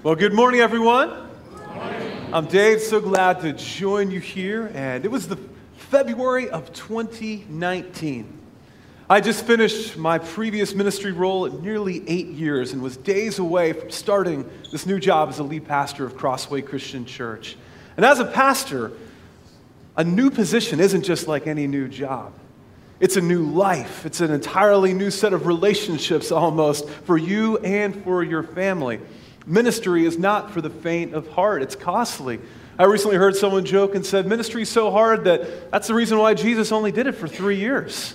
Well, good morning, everyone. I'm Dave. So glad to join you here. And it was the February of 2019. I just finished my previous ministry role at nearly eight years and was days away from starting this new job as a lead pastor of Crossway Christian Church. And as a pastor, a new position isn't just like any new job. It's a new life. It's an entirely new set of relationships almost for you and for your family. Ministry is not for the faint of heart, it's costly. I recently heard someone joke and said, Ministry is so hard that that's the reason why Jesus only did it for three years.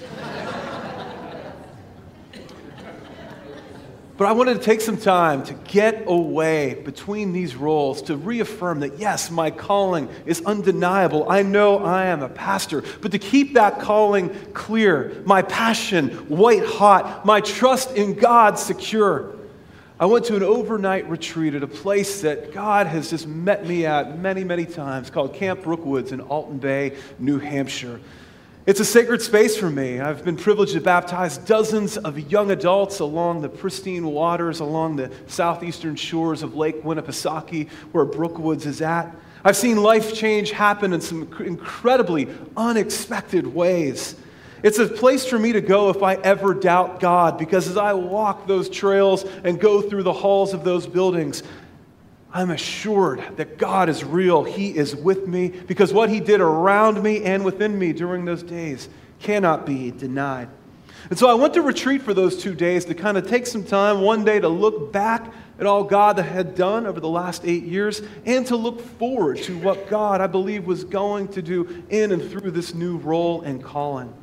But I wanted to take some time to get away between these roles to reaffirm that, yes, my calling is undeniable. I know I am a pastor, but to keep that calling clear, my passion white hot, my trust in God secure. I went to an overnight retreat at a place that God has just met me at many, many times called Camp Brookwoods in Alton Bay, New Hampshire. It's a sacred space for me. I've been privileged to baptize dozens of young adults along the pristine waters along the southeastern shores of Lake Winnipesaukee, where Brookwoods is at. I've seen life change happen in some incredibly unexpected ways. It's a place for me to go if I ever doubt God, because as I walk those trails and go through the halls of those buildings, I'm assured that God is real. He is with me, because what He did around me and within me during those days cannot be denied. And so I went to retreat for those two days to kind of take some time, one day to look back at all God had done over the last eight years, and to look forward to what God, I believe, was going to do in and through this new role and calling.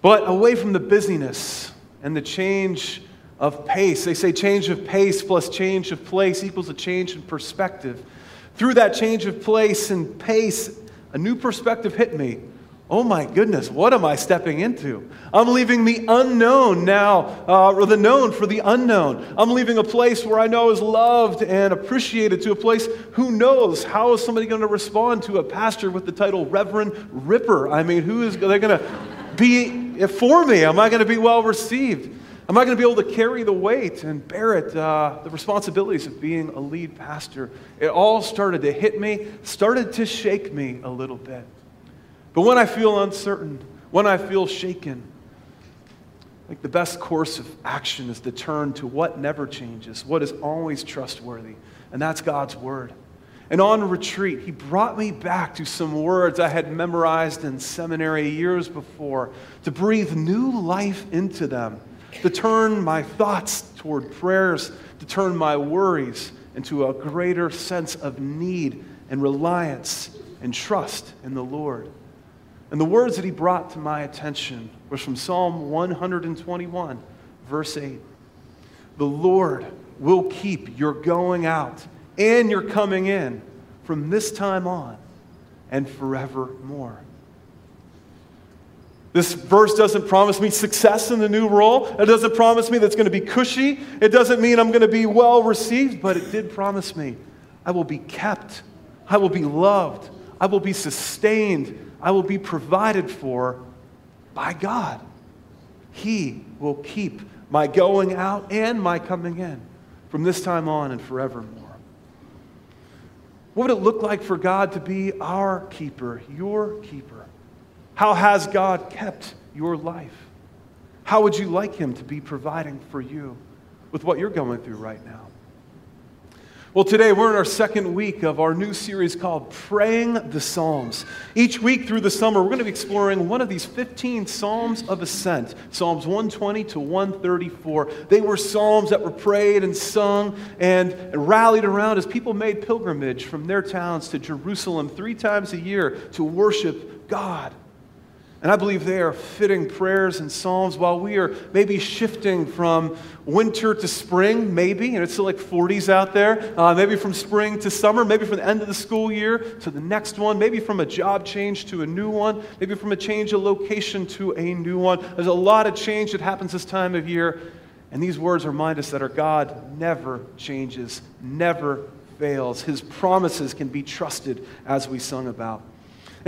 But away from the busyness and the change of pace, they say change of pace plus change of place equals a change in perspective. Through that change of place and pace, a new perspective hit me. Oh my goodness, what am I stepping into? I'm leaving the unknown now, uh, or the known for the unknown. I'm leaving a place where I know is loved and appreciated to a place who knows how is somebody going to respond to a pastor with the title Reverend Ripper? I mean, who is they're going to be for me? Am I going to be well received? Am I going to be able to carry the weight and bear it, uh, the responsibilities of being a lead pastor? It all started to hit me, started to shake me a little bit. But when I feel uncertain, when I feel shaken, like the best course of action is to turn to what never changes, what is always trustworthy, and that's God's Word. And on retreat, he brought me back to some words I had memorized in seminary years before to breathe new life into them, to turn my thoughts toward prayers, to turn my worries into a greater sense of need and reliance and trust in the Lord. And the words that he brought to my attention was from Psalm 121, verse 8. The Lord will keep your going out and your coming in from this time on and forevermore. This verse doesn't promise me success in the new role. It doesn't promise me that it's going to be cushy. It doesn't mean I'm going to be well received, but it did promise me I will be kept. I will be loved. I will be sustained. I will be provided for by God. He will keep my going out and my coming in from this time on and forevermore. What would it look like for God to be our keeper, your keeper? How has God kept your life? How would you like Him to be providing for you with what you're going through right now? Well, today we're in our second week of our new series called Praying the Psalms. Each week through the summer, we're going to be exploring one of these 15 Psalms of Ascent, Psalms 120 to 134. They were Psalms that were prayed and sung and rallied around as people made pilgrimage from their towns to Jerusalem three times a year to worship God. And I believe they are fitting prayers and psalms while we are maybe shifting from winter to spring, maybe, and it's still like 40s out there, uh, maybe from spring to summer, maybe from the end of the school year to the next one, maybe from a job change to a new one, maybe from a change of location to a new one. There's a lot of change that happens this time of year, and these words remind us that our God never changes, never fails. His promises can be trusted as we sung about.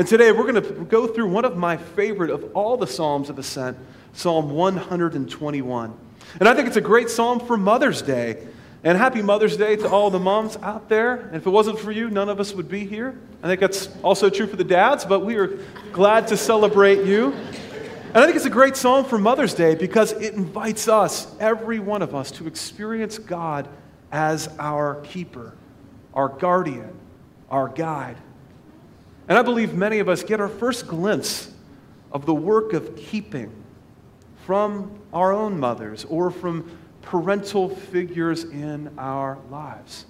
And today we're going to go through one of my favorite of all the Psalms of Ascent, Psalm 121. And I think it's a great psalm for Mother's Day And happy Mother's Day to all the moms out there. And if it wasn't for you, none of us would be here. I think that's also true for the dads, but we are glad to celebrate you. And I think it's a great psalm for Mother's Day because it invites us, every one of us, to experience God as our keeper, our guardian, our guide. And I believe many of us get our first glimpse of the work of keeping from our own mothers or from parental figures in our lives.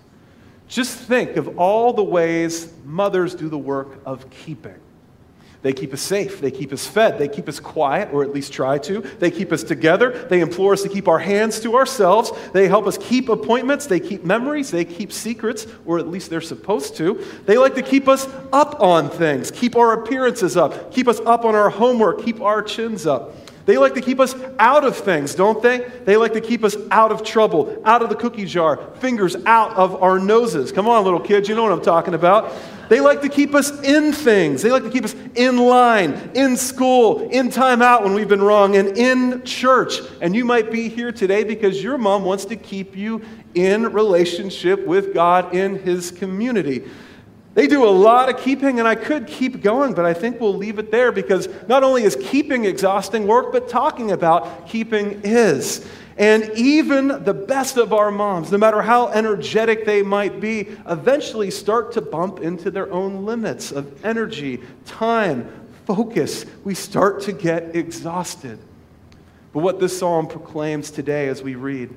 Just think of all the ways mothers do the work of keeping. They keep us safe. They keep us fed. They keep us quiet, or at least try to. They keep us together. They implore us to keep our hands to ourselves. They help us keep appointments. They keep memories. They keep secrets, or at least they're supposed to. They like to keep us up on things, keep our appearances up, keep us up on our homework, keep our chins up. They like to keep us out of things, don't they? They like to keep us out of trouble, out of the cookie jar, fingers out of our noses. Come on, little kids, you know what I'm talking about. They like to keep us in things. They like to keep us in line, in school, in time out when we've been wrong, and in church. And you might be here today because your mom wants to keep you in relationship with God in His community. They do a lot of keeping, and I could keep going, but I think we'll leave it there because not only is keeping exhausting work, but talking about keeping is. And even the best of our moms, no matter how energetic they might be, eventually start to bump into their own limits of energy, time, focus. We start to get exhausted. But what this psalm proclaims today as we read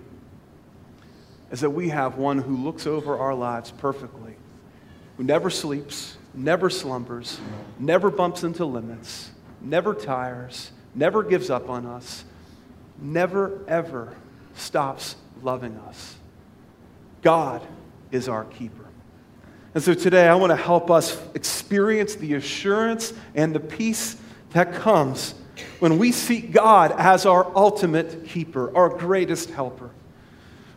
is that we have one who looks over our lives perfectly who never sleeps, never slumbers, never bumps into limits, never tires, never gives up on us, never, ever stops loving us. God is our keeper. And so today I want to help us experience the assurance and the peace that comes when we seek God as our ultimate keeper, our greatest helper.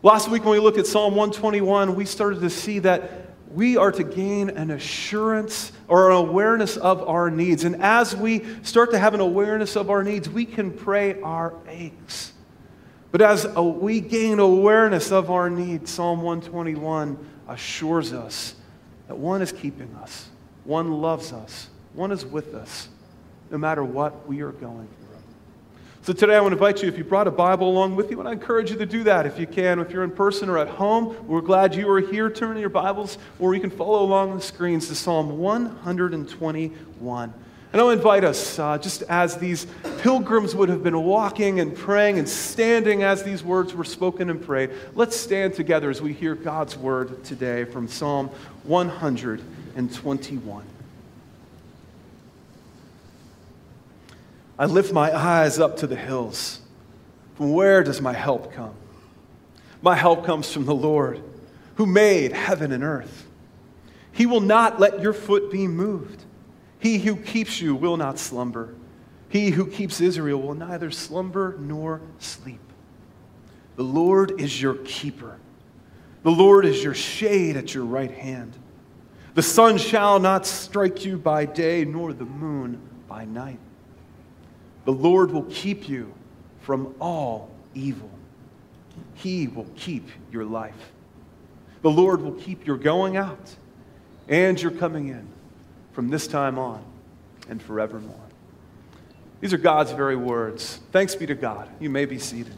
Last week, when we looked at Psalm 121, we started to see that we are to gain an assurance or an awareness of our needs. And as we start to have an awareness of our needs, we can pray our aches. But as we gain awareness of our needs, Psalm 121 assures us that one is keeping us, one loves us, one is with us, no matter what we are going through. So today I want to invite you, if you brought a Bible along with you, and I encourage you to do that if you can. If you're in person or at home, we're glad you are here. Turn your Bibles, or you can follow along on the screens to Psalm 121. And I'll invite us, uh, just as these pilgrims would have been walking and praying and standing as these words were spoken and prayed, let's stand together as we hear God's word today from Psalm 121. I lift my eyes up to the hills. From where does my help come? My help comes from the Lord, who made heaven and earth. He will not let your foot be moved. He who keeps you will not slumber. He who keeps Israel will neither slumber nor sleep. The Lord is your keeper. The Lord is your shade at your right hand. The sun shall not strike you by day, nor the moon by night. The Lord will keep you from all evil. He will keep your life. The Lord will keep your going out and your coming in from this time on and forevermore. These are God's very words. Thanks be to God. You may be seated.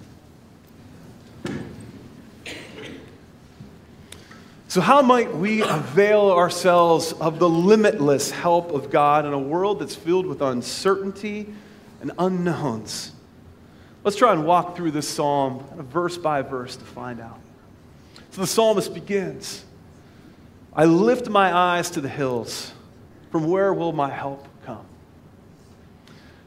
So, how might we avail ourselves of the limitless help of God in a world that's filled with uncertainty? And unknowns. Let's try and walk through this psalm verse by verse to find out. So the psalmist begins I lift my eyes to the hills. From where will my help come?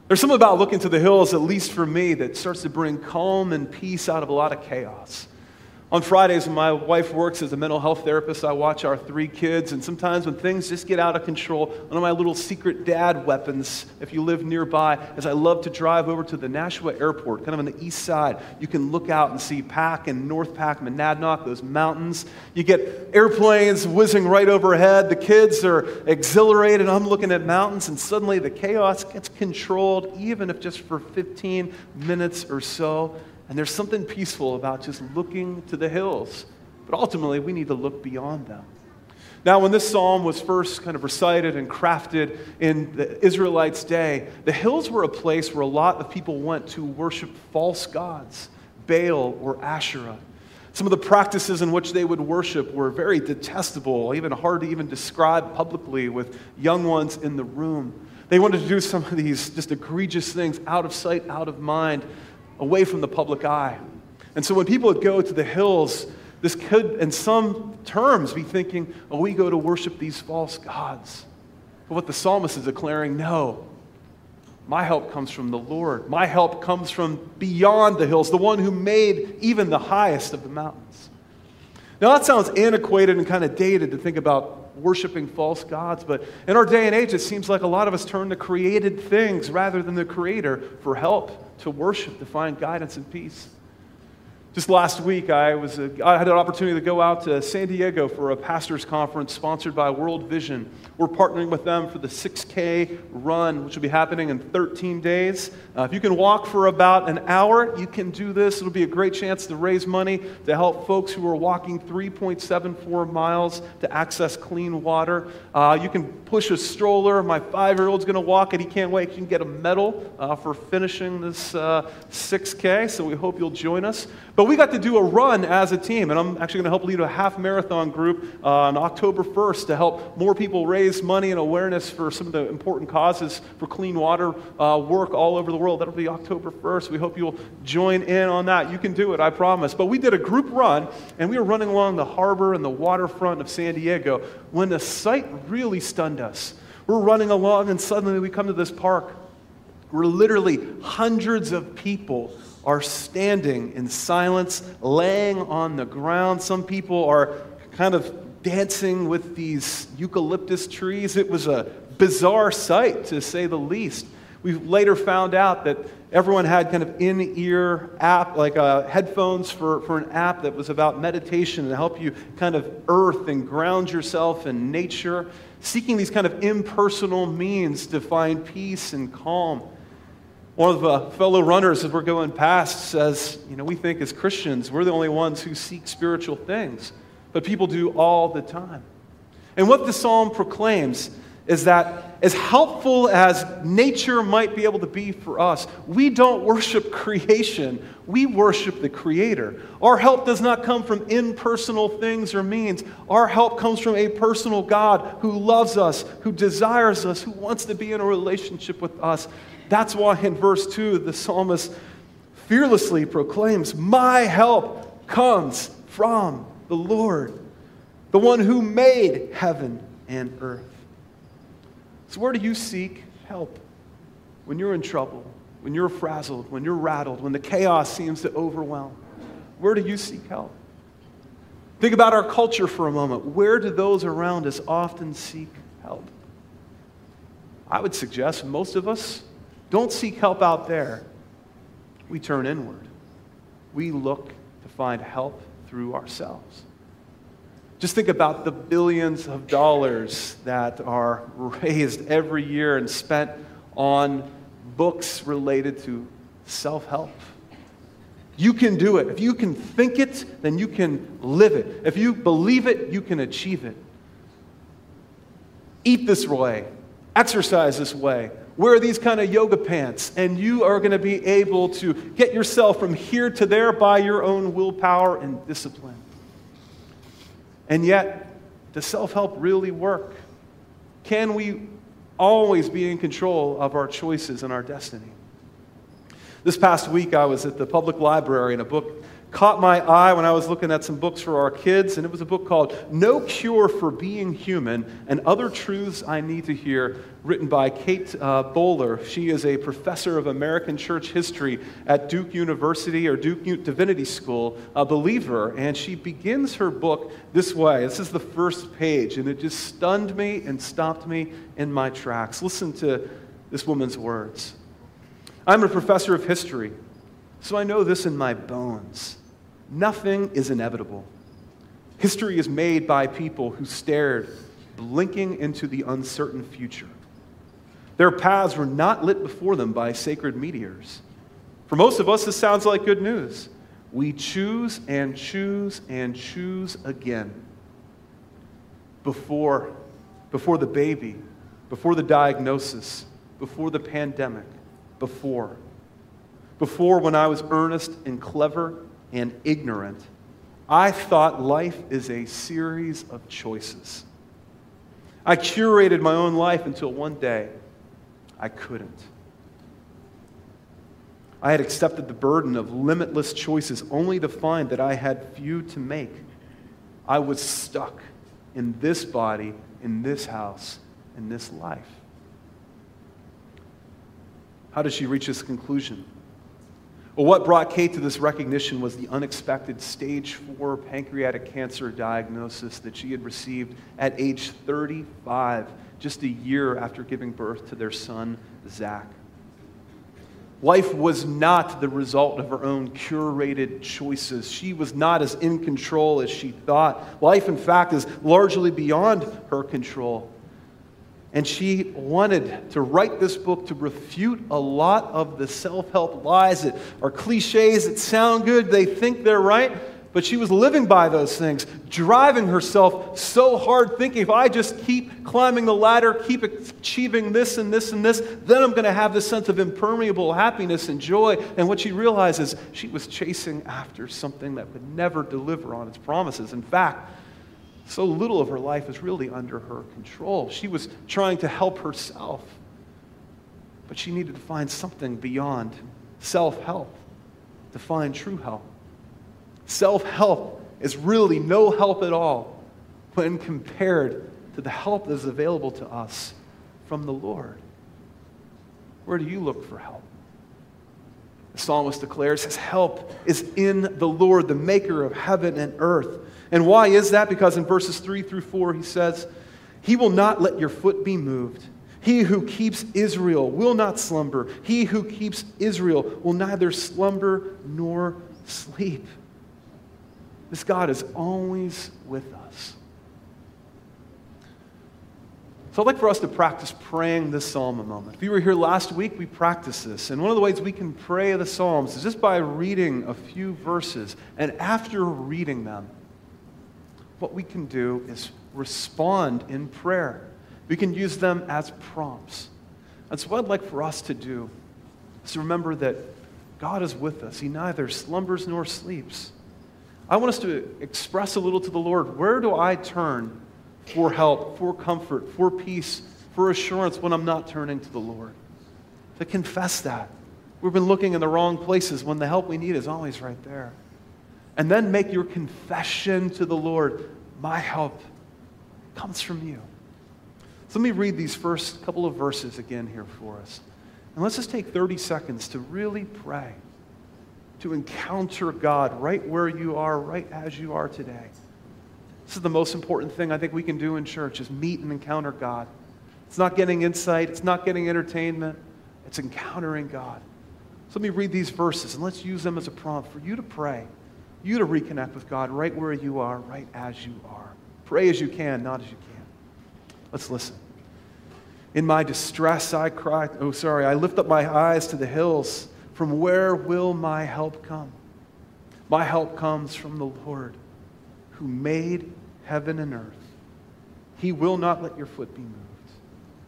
There's something about looking to the hills, at least for me, that starts to bring calm and peace out of a lot of chaos. On Fridays, when my wife works as a mental health therapist, I watch our three kids, and sometimes when things just get out of control, one of my little secret dad weapons, if you live nearby, is I love to drive over to the Nashua Airport, kind of on the east side. You can look out and see Pack and North Pack, Monadnock, those mountains. You get airplanes whizzing right overhead. The kids are exhilarated. I'm looking at mountains, and suddenly the chaos gets controlled, even if just for 15 minutes or so. And there's something peaceful about just looking to the hills but ultimately we need to look beyond them. Now, when this psalm was first kind of recited and crafted in the Israelites' day, the hills were a place where a lot of people went to worship false gods, Baal or Asherah. Some of the practices in which they would worship were very detestable, even hard to even describe publicly with young ones in the room. They wanted to do some of these just egregious things out of sight, out of mind, away from the public eye. And so when people would go to the hills, this could, in some terms, be thinking, oh, we go to worship these false gods. But what the psalmist is declaring, no, my help comes from the Lord. My help comes from beyond the hills, the one who made even the highest of the mountains. Now, that sounds antiquated and kind of dated to think about worshiping false gods, but in our day and age, it seems like a lot of us turn to created things rather than the Creator for help, to worship, to find guidance and peace. Just last week, I, was a, I had an opportunity to go out to San Diego for a pastor's conference sponsored by World Vision. We're partnering with them for the 6K run, which will be happening in 13 days. Uh, if you can walk for about an hour, you can do this. It'll be a great chance to raise money to help folks who are walking 3.74 miles to access clean water. Uh, you can push a stroller. My five year old's going to walk, and he can't wait. You can get a medal uh, for finishing this 6K, uh, so we hope you'll join us. But we got to do a run as a team, and I'm actually going to help lead a half marathon group uh, on October 1st to help more people raise money and awareness for some of the important causes for clean water uh, work all over the world. That'll be October 1st. We hope you'll join in on that. You can do it, I promise. But we did a group run, and we were running along the harbor and the waterfront of San Diego when the sight really stunned us. We're running along, and suddenly we come to this park where literally hundreds of people are standing in silence, laying on the ground. Some people are kind of dancing with these eucalyptus trees. It was a bizarre sight, to say the least. We later found out that everyone had kind of in ear app, like uh, headphones for, for an app that was about meditation and help you kind of earth and ground yourself in nature, seeking these kind of impersonal means to find peace and calm. One of the fellow runners, as we're going past, says, You know, we think as Christians, we're the only ones who seek spiritual things, but people do all the time. And what the psalm proclaims is that as helpful as nature might be able to be for us, we don't worship creation, we worship the Creator. Our help does not come from impersonal things or means. Our help comes from a personal God who loves us, who desires us, who wants to be in a relationship with us. That's why in verse 2, the psalmist fearlessly proclaims, My help comes from the Lord, the one who made heaven and earth. So, where do you seek help when you're in trouble, when you're frazzled, when you're rattled, when the chaos seems to overwhelm? Where do you seek help? Think about our culture for a moment. Where do those around us often seek help? I would suggest most of us don't seek help out there. We turn inward. We look to find help through ourselves. Just think about the billions of dollars that are raised every year and spent on books related to self help. You can do it. If you can think it, then you can live it. If you believe it, you can achieve it. Eat this way, exercise this way, wear these kind of yoga pants, and you are going to be able to get yourself from here to there by your own willpower and discipline. And yet, does self help really work? Can we always be in control of our choices and our destiny? This past week, I was at the public library, and a book caught my eye when I was looking at some books for our kids, and it was a book called No Cure for Being Human and Other Truths I Need to Hear, written by Kate uh, Bowler. She is a professor of American church history at Duke University or Duke Divinity School, a believer, and she begins her book this way. This is the first page, and it just stunned me and stopped me in my tracks. Listen to this woman's words. I'm a professor of history, so I know this in my bones. Nothing is inevitable. History is made by people who stared, blinking into the uncertain future. Their paths were not lit before them by sacred meteors. For most of us, this sounds like good news. we choose and choose and choose again before, before the baby, before the diagnosis, before the pandemic, before. Before, when I was earnest and clever and ignorant, I thought life is a series of choices. I curated my own life until one day I couldn't. I had accepted the burden of limitless choices only to find that I had few to make. I was stuck in this body, in this house, in this life. How did she reach this conclusion? Well, what brought Kate to this recognition was the unexpected stage four pancreatic cancer diagnosis that she had received at age 35, just a year after giving birth to their son, Zach. Life was not the result of her own curated choices. She was not as in control as she thought. Life, in fact, is largely beyond her control. And she wanted to write this book to refute a lot of the self help lies that are cliches that sound good, they think they're right, but she was living by those things, driving herself so hard, thinking if I just keep climbing the ladder, keep achieving this and this and this, then I'm going to have this sense of impermeable happiness and joy. And what she realizes, she was chasing after something that would never deliver on its promises. In fact, so little of her life is really under her control. She was trying to help herself, but she needed to find something beyond self help to find true help. Self help is really no help at all when compared to the help that is available to us from the Lord. Where do you look for help? The psalmist declares his help is in the Lord, the maker of heaven and earth. And why is that? Because in verses 3 through 4, he says, He will not let your foot be moved. He who keeps Israel will not slumber. He who keeps Israel will neither slumber nor sleep. This God is always with us. So I'd like for us to practice praying this psalm a moment. If you were here last week, we practiced this. And one of the ways we can pray the psalms is just by reading a few verses. And after reading them, what we can do is respond in prayer. We can use them as prompts. And so, what I'd like for us to do is to remember that God is with us. He neither slumbers nor sleeps. I want us to express a little to the Lord where do I turn for help, for comfort, for peace, for assurance when I'm not turning to the Lord? To confess that. We've been looking in the wrong places when the help we need is always right there. And then make your confession to the Lord My help comes from you. So let me read these first couple of verses again here for us. And let's just take 30 seconds to really pray, to encounter God right where you are, right as you are today. This is the most important thing I think we can do in church is meet and encounter God. It's not getting insight, it's not getting entertainment, it's encountering God. So let me read these verses and let's use them as a prompt for you to pray you to reconnect with God right where you are, right as you are. Pray as you can, not as you can. Let's listen. In my distress, I cry, oh, sorry, I lift up my eyes to the hills. From where will my help come? My help comes from the Lord who made heaven and earth. He will not let your foot be moved.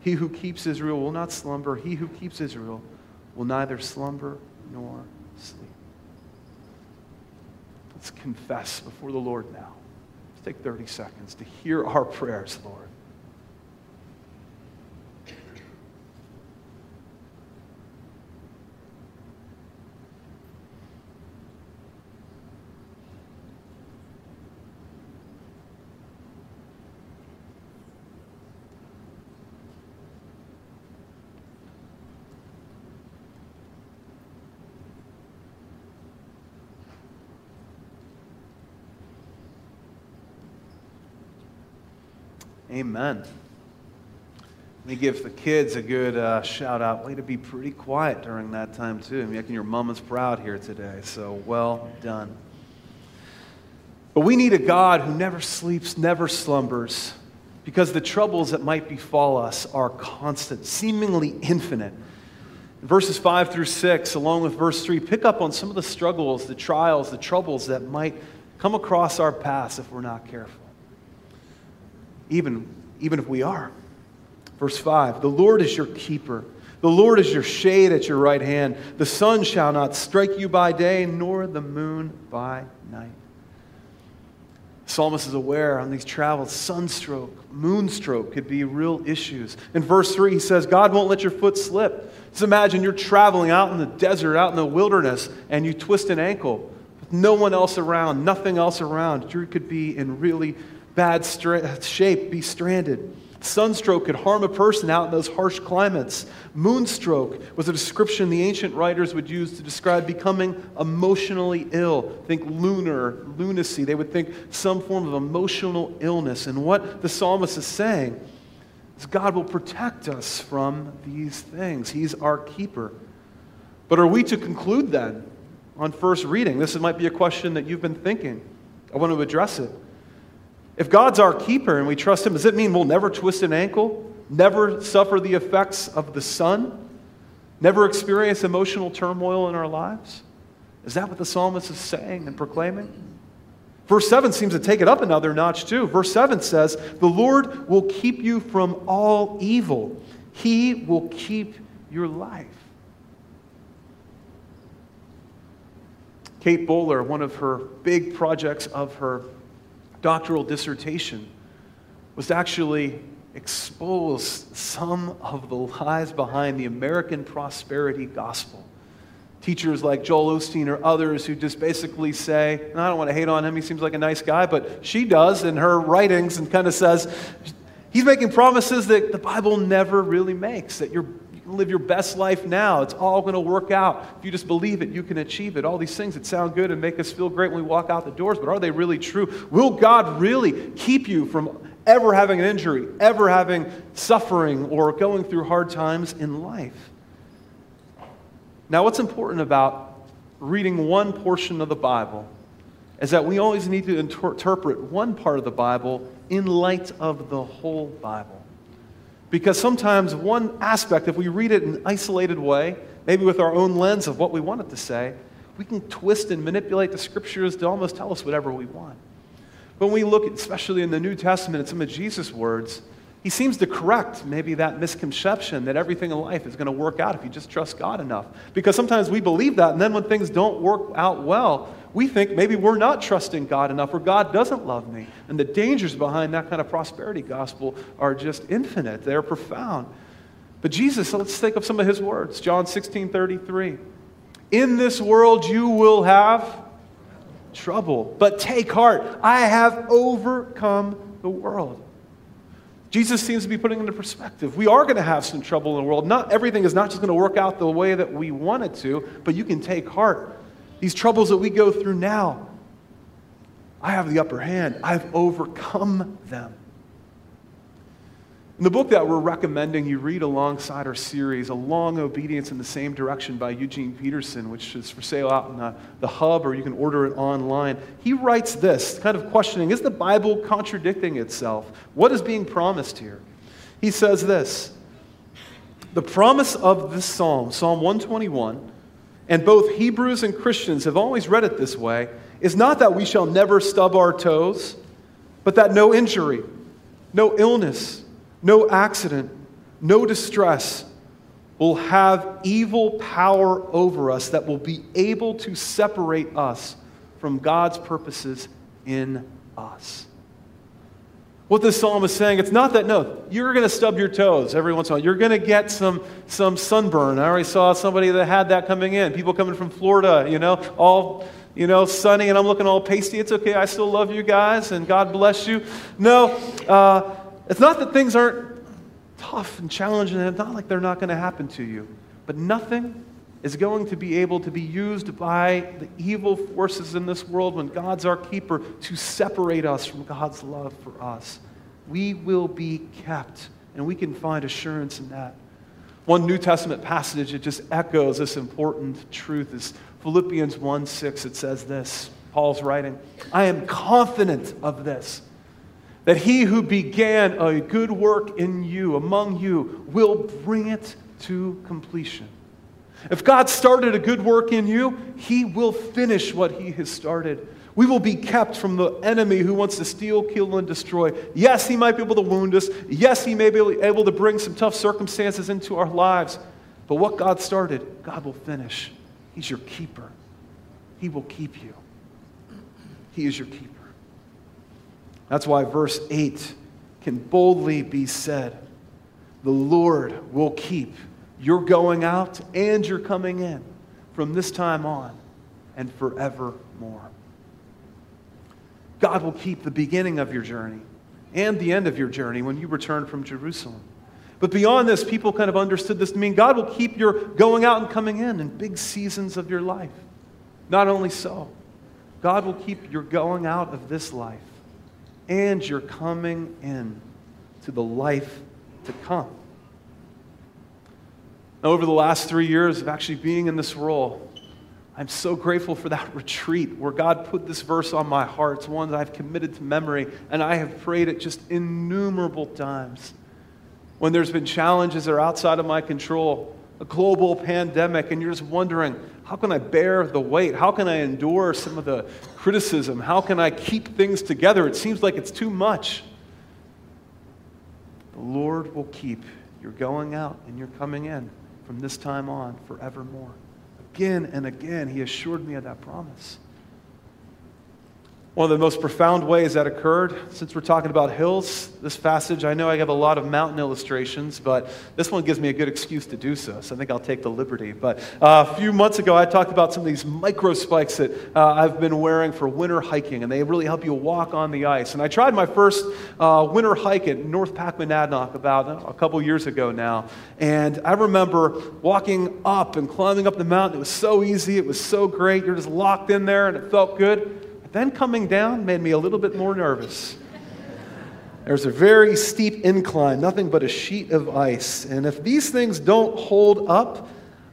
He who keeps Israel will not slumber. He who keeps Israel will neither slumber nor sleep. Let's confess before the Lord now. Let's take 30 seconds to hear our prayers, Lord. Amen. Let me give the kids a good uh, shout out. Way to be pretty quiet during that time, too. I'm Making your mama's proud here today. So well done. But we need a God who never sleeps, never slumbers, because the troubles that might befall us are constant, seemingly infinite. verses 5 through 6, along with verse 3, pick up on some of the struggles, the trials, the troubles that might come across our paths if we're not careful. Even, even if we are. Verse 5 The Lord is your keeper. The Lord is your shade at your right hand. The sun shall not strike you by day, nor the moon by night. psalmist is aware on these travels, sunstroke, moonstroke could be real issues. In verse 3, he says, God won't let your foot slip. Just imagine you're traveling out in the desert, out in the wilderness, and you twist an ankle with no one else around, nothing else around. You could be in really bad shape, be stranded. Sunstroke could harm a person out in those harsh climates. Moonstroke was a description the ancient writers would use to describe becoming emotionally ill. Think lunar, lunacy. They would think some form of emotional illness. And what the psalmist is saying is God will protect us from these things. He's our keeper. But are we to conclude then on first reading? This might be a question that you've been thinking. I want to address it. If God's our keeper and we trust Him, does it mean we'll never twist an ankle, never suffer the effects of the sun, never experience emotional turmoil in our lives? Is that what the psalmist is saying and proclaiming? Verse 7 seems to take it up another notch, too. Verse 7 says, The Lord will keep you from all evil, He will keep your life. Kate Bowler, one of her big projects of her doctoral dissertation was to actually expose some of the lies behind the American prosperity gospel. Teachers like Joel Osteen or others who just basically say, and I don't want to hate on him, he seems like a nice guy, but she does in her writings and kind of says, he's making promises that the Bible never really makes, that you're live your best life now. It's all going to work out. If you just believe it, you can achieve it. All these things that sound good and make us feel great when we walk out the doors, but are they really true? Will God really keep you from ever having an injury, ever having suffering, or going through hard times in life? Now, what's important about reading one portion of the Bible is that we always need to inter- interpret one part of the Bible in light of the whole Bible. Because sometimes one aspect, if we read it in an isolated way, maybe with our own lens of what we want it to say, we can twist and manipulate the scriptures to almost tell us whatever we want. But when we look, especially in the New Testament, at some of Jesus' words, he seems to correct maybe that misconception that everything in life is going to work out if you just trust God enough. Because sometimes we believe that, and then when things don't work out well, we think maybe we're not trusting God enough or God doesn't love me. And the dangers behind that kind of prosperity gospel are just infinite, they're profound. But Jesus, let's think of some of his words. John 16 33. In this world you will have trouble, but take heart. I have overcome the world. Jesus seems to be putting into perspective. We are going to have some trouble in the world. Not everything is not just going to work out the way that we want it to, but you can take heart these troubles that we go through now, I have the upper hand. I've overcome them. In the book that we're recommending you read alongside our series, A Long Obedience in the Same Direction by Eugene Peterson, which is for sale out in the, the hub or you can order it online, he writes this, kind of questioning Is the Bible contradicting itself? What is being promised here? He says this The promise of this psalm, Psalm 121, and both Hebrews and Christians have always read it this way, is not that we shall never stub our toes, but that no injury, no illness, no accident, no distress will have evil power over us that will be able to separate us from God's purposes in us what this psalm is saying. It's not that, no, you're going to stub your toes every once in a while. You're going to get some, some sunburn. I already saw somebody that had that coming in. People coming from Florida, you know, all, you know, sunny, and I'm looking all pasty. It's okay. I still love you guys, and God bless you. No, uh, it's not that things aren't tough and challenging, and it's not like they're not going to happen to you. But nothing is going to be able to be used by the evil forces in this world when God's our keeper to separate us from God's love for us. We will be kept, and we can find assurance in that. One New Testament passage that just echoes this important truth is Philippians 1 6. It says this Paul's writing, I am confident of this, that he who began a good work in you, among you, will bring it to completion If God started a good work in you, He will finish what He has started. We will be kept from the enemy who wants to steal, kill, and destroy. Yes, he might be able to wound us. Yes, he may be able to bring some tough circumstances into our lives. But what God started, God will finish. He's your keeper. He will keep you. He is your keeper. That's why verse 8 can boldly be said The Lord will keep your going out and your coming in from this time on and forevermore. God will keep the beginning of your journey and the end of your journey when you return from Jerusalem. But beyond this, people kind of understood this to mean God will keep your going out and coming in in big seasons of your life. Not only so, God will keep your going out of this life and you're coming in to the life to come. Now, over the last three years of actually being in this role, I'm so grateful for that retreat where God put this verse on my heart. It's one that I've committed to memory, and I have prayed it just innumerable times. When there's been challenges that are outside of my control, global pandemic, and you're just wondering, how can I bear the weight? How can I endure some of the criticism? How can I keep things together? It seems like it's too much. The Lord will keep your going out and your coming in from this time on forevermore. Again and again, he assured me of that promise. One of the most profound ways that occurred, since we're talking about hills, this passage, I know I have a lot of mountain illustrations, but this one gives me a good excuse to do so, so I think I'll take the liberty. But uh, a few months ago, I talked about some of these micro spikes that uh, I've been wearing for winter hiking, and they really help you walk on the ice. And I tried my first uh, winter hike at North Pack Monadnock about uh, a couple years ago now, and I remember walking up and climbing up the mountain. It was so easy, it was so great. You're just locked in there, and it felt good. Then coming down made me a little bit more nervous. There's a very steep incline, nothing but a sheet of ice. And if these things don't hold up,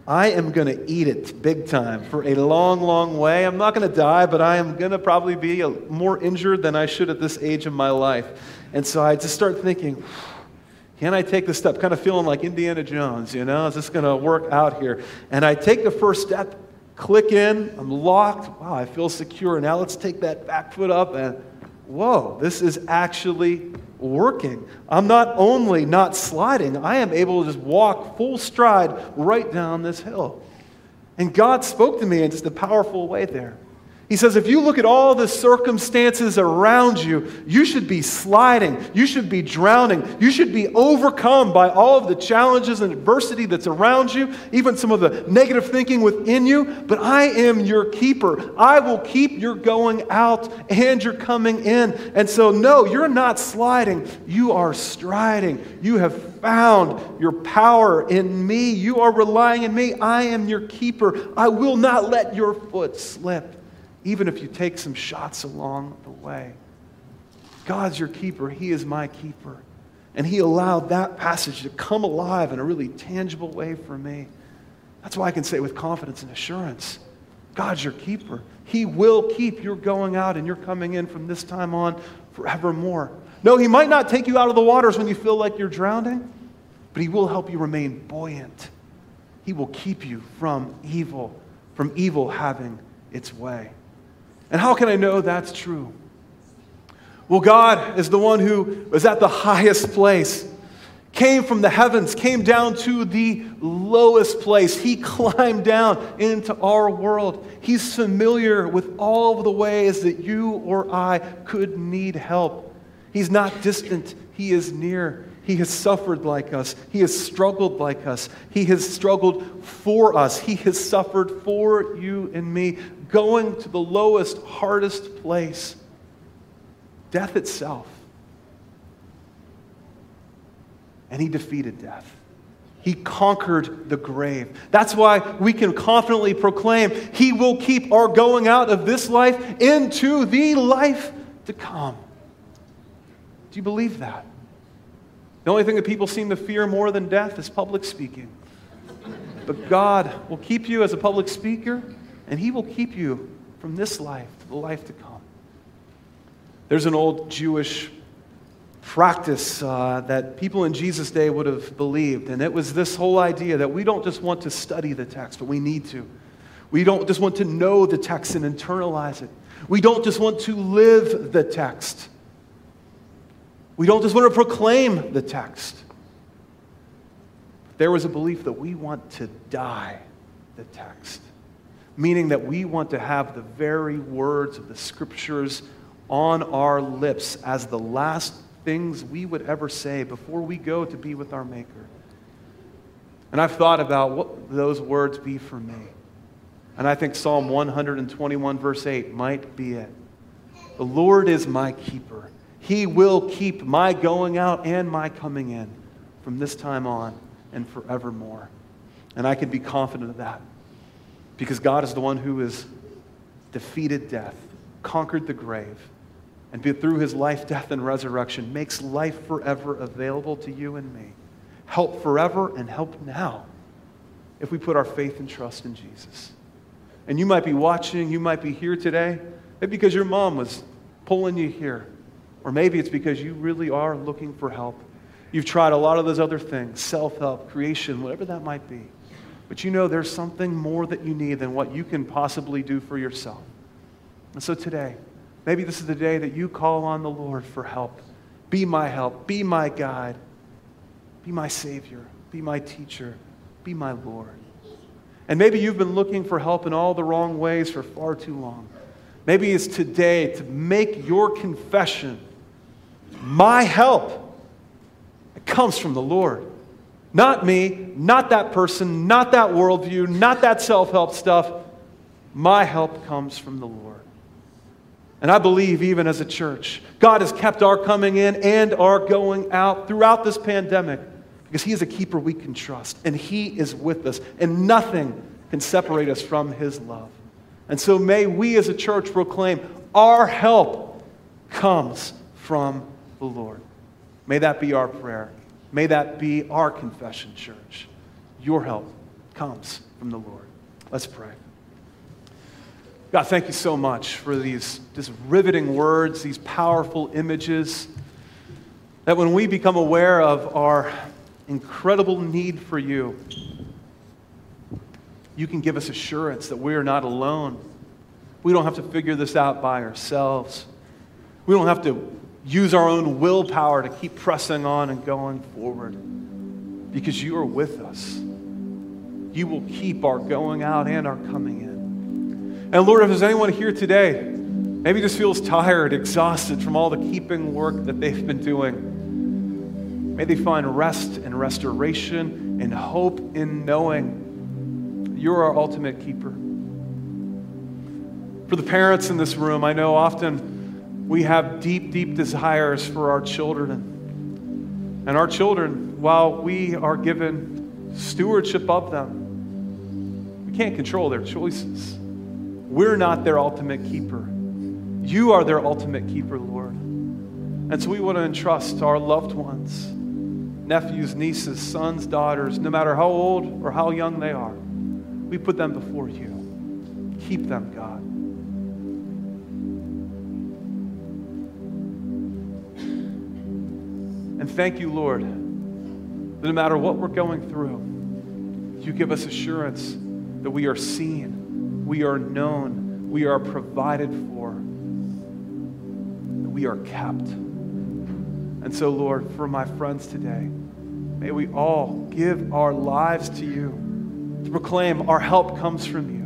I am going to eat it big time for a long, long way. I'm not going to die, but I am going to probably be more injured than I should at this age of my life. And so I just start thinking, can I take the step? Kind of feeling like Indiana Jones, you know? Is this going to work out here? And I take the first step, click in, I'm locked. Wow, I feel secure. Now let's take that back foot up and whoa, this is actually working. I'm not only not sliding, I am able to just walk full stride right down this hill. And God spoke to me in just a powerful way there. He says, if you look at all the circumstances around you, you should be sliding. You should be drowning. You should be overcome by all of the challenges and adversity that's around you, even some of the negative thinking within you. But I am your keeper. I will keep your going out and your coming in. And so, no, you're not sliding. You are striding. You have found your power in me. You are relying in me. I am your keeper. I will not let your foot slip even if you take some shots along the way. God's your keeper, He is my keeper. And He allowed that passage to come alive in a really tangible way for me. That's why I can say with confidence and assurance God's your keeper. He will keep your going out and your coming in from this time on forevermore. No, He might not take you out of the waters when you feel like you're drowning, but He will help you remain buoyant. He will keep you from evil, from evil having its way. And how can I know that's true? Well, God is the one who was at the highest place, came from the heavens, came down to the lowest place. He climbed down into our world. He's familiar with all of the ways that you or I could need help. He's not distant, He is near. He has suffered like us. He has struggled like us. He has struggled for us. He has suffered for you and me going to the lowest, hardest place death itself. And he defeated death. He conquered the grave. That's why we can confidently proclaim He will keep our going out of this life into the life to come. Do you believe that? The only thing that people seem to fear more than death is public speaking. But God will keep you as a public speaker and He will keep you from this life to the life to come. There's an old Jewish practice uh, that people in Jesus' day would have believed. And it was this whole idea that we don't just want to study the text, but we need to. We don't just want to know the text and internalize it. We don't just want to live the text. We don't just want to proclaim the text. There was a belief that we want to die the text, meaning that we want to have the very words of the scriptures on our lips as the last things we would ever say before we go to be with our Maker. And I've thought about what those words be for me. And I think Psalm 121, verse 8, might be it. The Lord is my keeper. He will keep my going out and my coming in from this time on and forevermore. And I can be confident of that because God is the one who has defeated death, conquered the grave, and through his life, death, and resurrection makes life forever available to you and me. Help forever and help now if we put our faith and trust in Jesus. And you might be watching, you might be here today, maybe because your mom was pulling you here, or maybe it's because you really are looking for help. You've tried a lot of those other things self help, creation, whatever that might be. But you know there's something more that you need than what you can possibly do for yourself. And so today, Maybe this is the day that you call on the Lord for help. Be my help. Be my guide. Be my Savior. Be my teacher. Be my Lord. And maybe you've been looking for help in all the wrong ways for far too long. Maybe it's today to make your confession my help. It comes from the Lord. Not me, not that person, not that worldview, not that self help stuff. My help comes from the Lord. And I believe, even as a church, God has kept our coming in and our going out throughout this pandemic because He is a keeper we can trust, and He is with us, and nothing can separate us from His love. And so may we as a church proclaim our help comes from the Lord. May that be our prayer. May that be our confession, church. Your help comes from the Lord. Let's pray. God, thank you so much for these just riveting words, these powerful images. That when we become aware of our incredible need for you, you can give us assurance that we are not alone. We don't have to figure this out by ourselves. We don't have to use our own willpower to keep pressing on and going forward because you are with us. You will keep our going out and our coming in. And Lord, if there's anyone here today, maybe just feels tired, exhausted from all the keeping work that they've been doing, may they find rest and restoration and hope in knowing you're our ultimate keeper. For the parents in this room, I know often we have deep, deep desires for our children. And our children, while we are given stewardship of them, we can't control their choices. We're not their ultimate keeper. You are their ultimate keeper, Lord. And so we want to entrust our loved ones, nephews, nieces, sons, daughters, no matter how old or how young they are. We put them before you. Keep them, God. And thank you, Lord, that no matter what we're going through, you give us assurance that we are seen we are known, we are provided for, we are kept. And so, Lord, for my friends today, may we all give our lives to you to proclaim our help comes from you.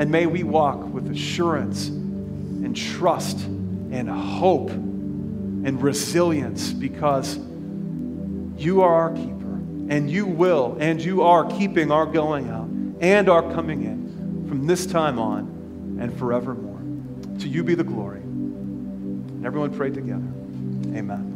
And may we walk with assurance and trust and hope and resilience because you are our keeper and you will and you are keeping our going out and our coming in from this time on and forevermore. To you be the glory. And everyone prayed together. Amen.